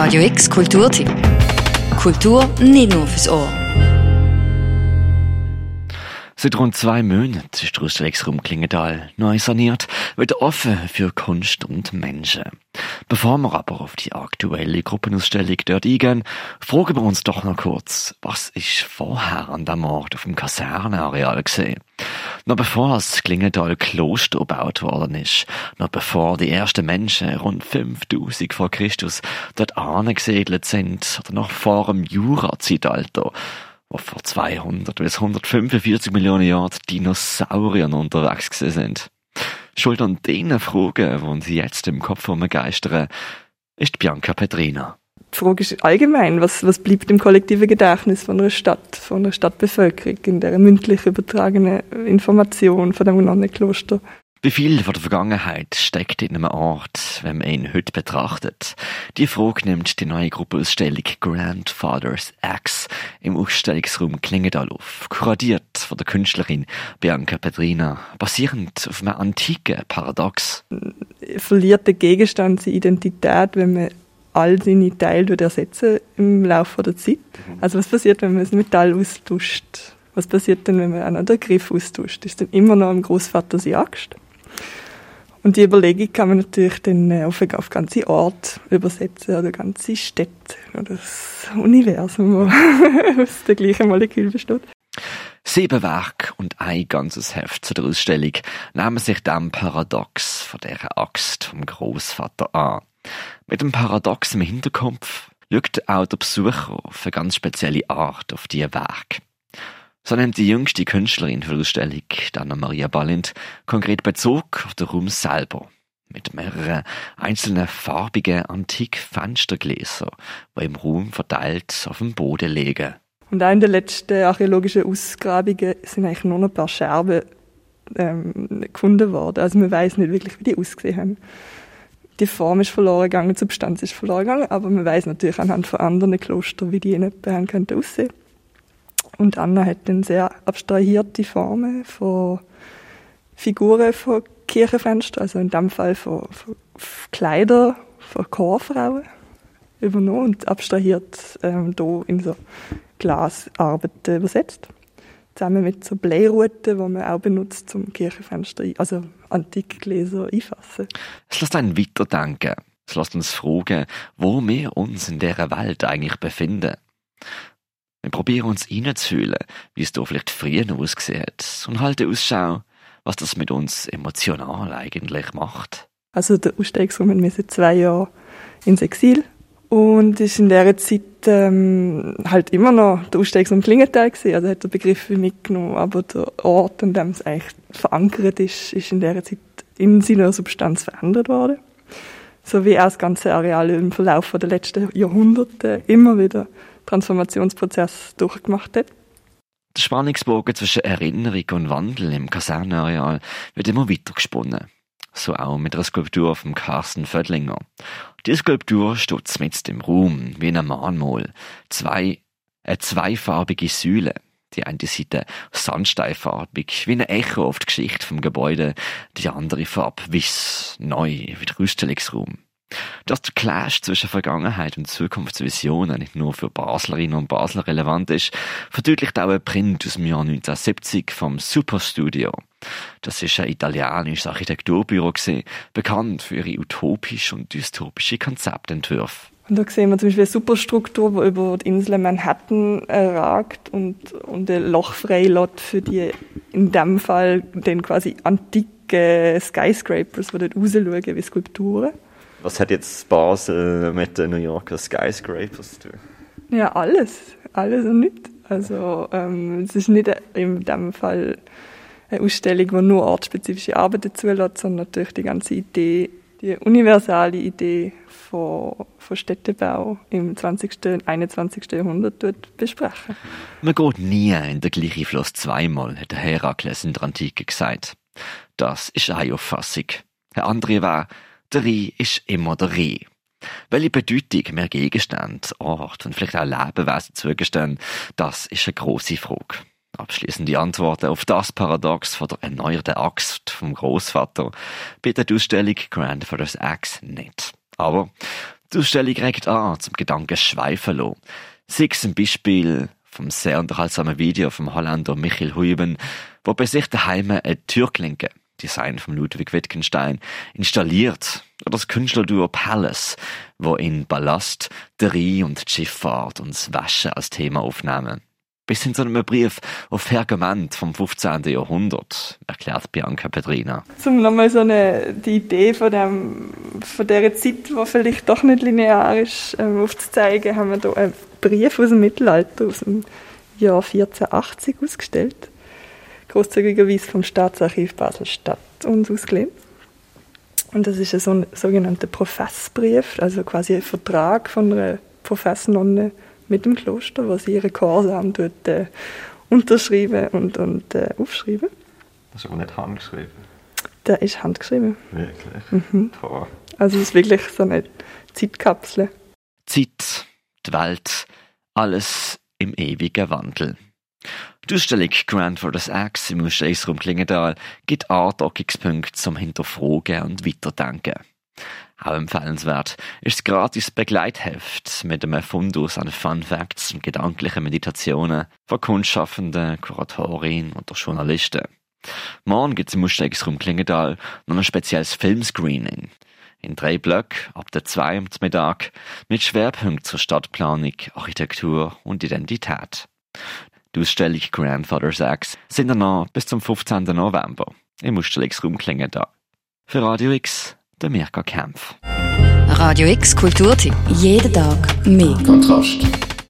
Radio X Kulturtipp. Kultur nicht nur fürs Ohr. Seit rund zwei Monaten ist der Ausstellungsraum Klingenthal neu saniert, wieder offen für Kunst und Menschen. Bevor wir aber auf die aktuelle Gruppenausstellung dort eingehen, fragen wir uns doch noch kurz, was ist vorher an dem Ort auf dem Kasernenareal gesehen? Noch bevor das Klingenthal Kloster gebaut worden ist, noch bevor die ersten Menschen rund 5000 vor Christus dort angesegelt sind, oder noch vor dem Jura-Zeitalter, wo vor 200 bis 145 Millionen Jahren Dinosaurier unterwegs gewesen sind. Schuld an den Fragen, die sie jetzt im Kopf rumgeistern, ist Bianca Petrina. Die Frage ist allgemein, was, was bleibt im kollektiven Gedächtnis von einer Stadt, von einer Stadtbevölkerung, in der mündlich übertragenen Information von dem genannten Kloster. Wie viel von der Vergangenheit steckt in einem Ort, wenn man ihn heute betrachtet? Die Frage nimmt die neue Gruppenausstellung Grandfather's X im Ausstellungsraum Klingendal auf, kuratiert von der Künstlerin Bianca Petrina, basierend auf einem antiken Paradox. Verliert der Gegenstand seine Identität, wenn man all seine Teile ersetzen im Laufe der Zeit? Also was passiert, wenn man das Metall austauscht? Was passiert denn, wenn man einen den Griff austauscht? Ist dann immer noch im Großvater seine Axt? Und die Überlegung kann man natürlich dann äh, auf, auf ganze Ort übersetzen oder ganze Städte oder das Universum, aus der gleichen Molekül besteht. Sieben Werke und ein ganzes Heft zu der Ausstellung nehmen sich dem Paradox von der Axt vom Großvater an. Mit dem Paradox im Hinterkopf schaut auch der Besucher auf eine ganz spezielle Art auf die Werke. So nennt die jüngste Künstlerin für die Ausstellung, Anna Maria Balint, konkret Bezug auf den Raum selber. Mit mehreren einzelnen farbigen Antik-Fenstergläser, die im Raum verteilt auf dem Boden liegen. Und auch in den letzten archäologischen Ausgrabungen sind eigentlich nur noch ein paar Scherben ähm, gefunden worden. Also man weiß nicht wirklich, wie die ausgesehen haben. Die Form ist verloren gegangen, die Substanz ist verloren gegangen, aber man weiß natürlich anhand von anderen Klostern, wie die in etwa haben könnten aussehen. Und Anna hat dann sehr abstrahierte Formen von Figuren von Kirchenfenstern, also in dem Fall von, von Kleider von Chorfrauen übernommen und abstrahiert ähm, da in so Glasarbeiten übersetzt. Zusammen mit so Bleiruten, die man auch benutzt, zum Kirchenfenster, also Antikgläser einfassen. Es lässt einen weiterdenken. Es lässt uns fragen, wo wir uns in dieser Welt eigentlich befinden. Wir probieren uns reinzufühlen, wie es da vielleicht früher ausgesehen hat und halten Ausschau, was das mit uns emotional eigentlich macht. Also der Ausstiegsraum wir zwei Jahren ins Exil und ist in dieser Zeit ähm, halt immer noch der Ausstiegsraum Klingenthal gewesen. Also hat der Begriff mitgenommen, aber der Ort, an dem es eigentlich verankert ist, ist in dieser Zeit in seiner Substanz verändert worden. So wie auch das ganze Areal im Verlauf der letzten Jahrhunderte immer wieder Transformationsprozess durchgemacht hat. Der Spannungsbogen zwischen Erinnerung und Wandel im Kasernenareal wird immer weiter gesponnen. So auch mit einer Skulptur vom Carsten Vödlinger. Die Skulptur steht mit im Raum, wie ein Mahnmal. Zwei, eine zweifarbige Säule. Die eine Seite sandsteinfarbig, wie ein Echo auf die Geschichte vom Gebäude, die andere Farbe wiss, neu, wie der Ausstellungsraum. Dass der Clash zwischen Vergangenheit und Zukunftsvisionen nicht nur für Baslerinnen und Basler relevant ist, verdeutlicht auch ein Print aus dem Jahr 1970 vom Superstudio. Das ist ein italienisches Architekturbüro gewesen, bekannt für ihre utopische und dystopische Konzeptentwürfe. Und da sehen wir zum Beispiel eine Superstruktur, die über die Insel Manhattan ragt und, und ein Loch frei lässt für die, in dem Fall, den quasi antike Skyscrapers, die dort rausschauen wie Skulpturen. Was hat jetzt Basel mit den New Yorker Skyscrapers zu tun? Ja, alles. Alles und nichts. Also ähm, es ist nicht in dem Fall eine Ausstellung, die nur ortsspezifische Arbeiten zulässt, sondern natürlich die ganze Idee, die universale Idee von, von Städtebau im 20. und 21. Jahrhundert dort besprechen. Man geht nie in den gleichen Fluss zweimal, hat der Herakles in der Antike gesagt. Das ist eine Auffassung. Eine andere war, der Rhein ist immer der Rhein. Welche Bedeutung mehr Gegenstände, Ort und vielleicht auch Lebewesen zugestehen, das ist eine grosse Frage. Abschließende Antworten auf das Paradox von der erneuerten Axt vom Großvater bietet die Ausstellung Grandfather's Axe nicht. Aber Die Ausstellung regt an, zum Gedanken schweifen lassen. Sei es ein Beispiel vom sehr unterhaltsamen Video vom Holländer Michael Huiben, wo bei sich daheim eine Türklinke, Design von Ludwig Wittgenstein, installiert. Das Künstlerduo Palace, wo in Ballast, Dreh und Schifffahrt und Waschen als Thema aufnehmen bis hin zu einem Brief auf Pergament vom 15. Jahrhundert, erklärt Bianca Petrina. Um nochmal so eine, die Idee von, dem, von dieser Zeit, die vielleicht doch nicht linear ist, ähm, aufzuzeigen, haben wir hier einen Brief aus dem Mittelalter, aus dem Jahr 1480 ausgestellt. Großzügigerweise vom Staatsarchiv Basel-Stadt uns ausgelehnt. Und das ist ein sogenannter Professbrief, also quasi ein Vertrag von einer Professnonne mit dem Kloster, wo sie ihre Chorsam dort äh, unterschreiben und, und äh, aufschreiben. Das ist aber nicht handgeschrieben. Der ist handgeschrieben. Wirklich? Mhm. Toll. Also es ist wirklich so eine Zeitkapsel. Zeit, die Welt, alles im ewigen Wandel. Die Ausstellung Grandfather's Axe im Museumsraum Klingendal gibt Andockungspunkte zum Hinterfragen und Weiterdenken. Auch empfehlenswert ist das gratis Begleitheft mit einem Fundus an Fun Facts und gedanklichen Meditationen von Kunstschaffenden, Kuratorinnen oder Journalisten. Morgen gibt es im Ausstellungsraum Klingendal noch ein spezielles Filmscreening. In drei Blöcken ab der 2 am Mittag mit Schwerpunkt zur Stadtplanung, Architektur und Identität. Die Ausstellung Grandfather's Axe sind dann noch bis zum 15. November im Ausstellungsraum Klingendal. Für Radio X der Mirka Kempf. Radio X Kulturtipp. Jeden Tag mehr. Kontrast.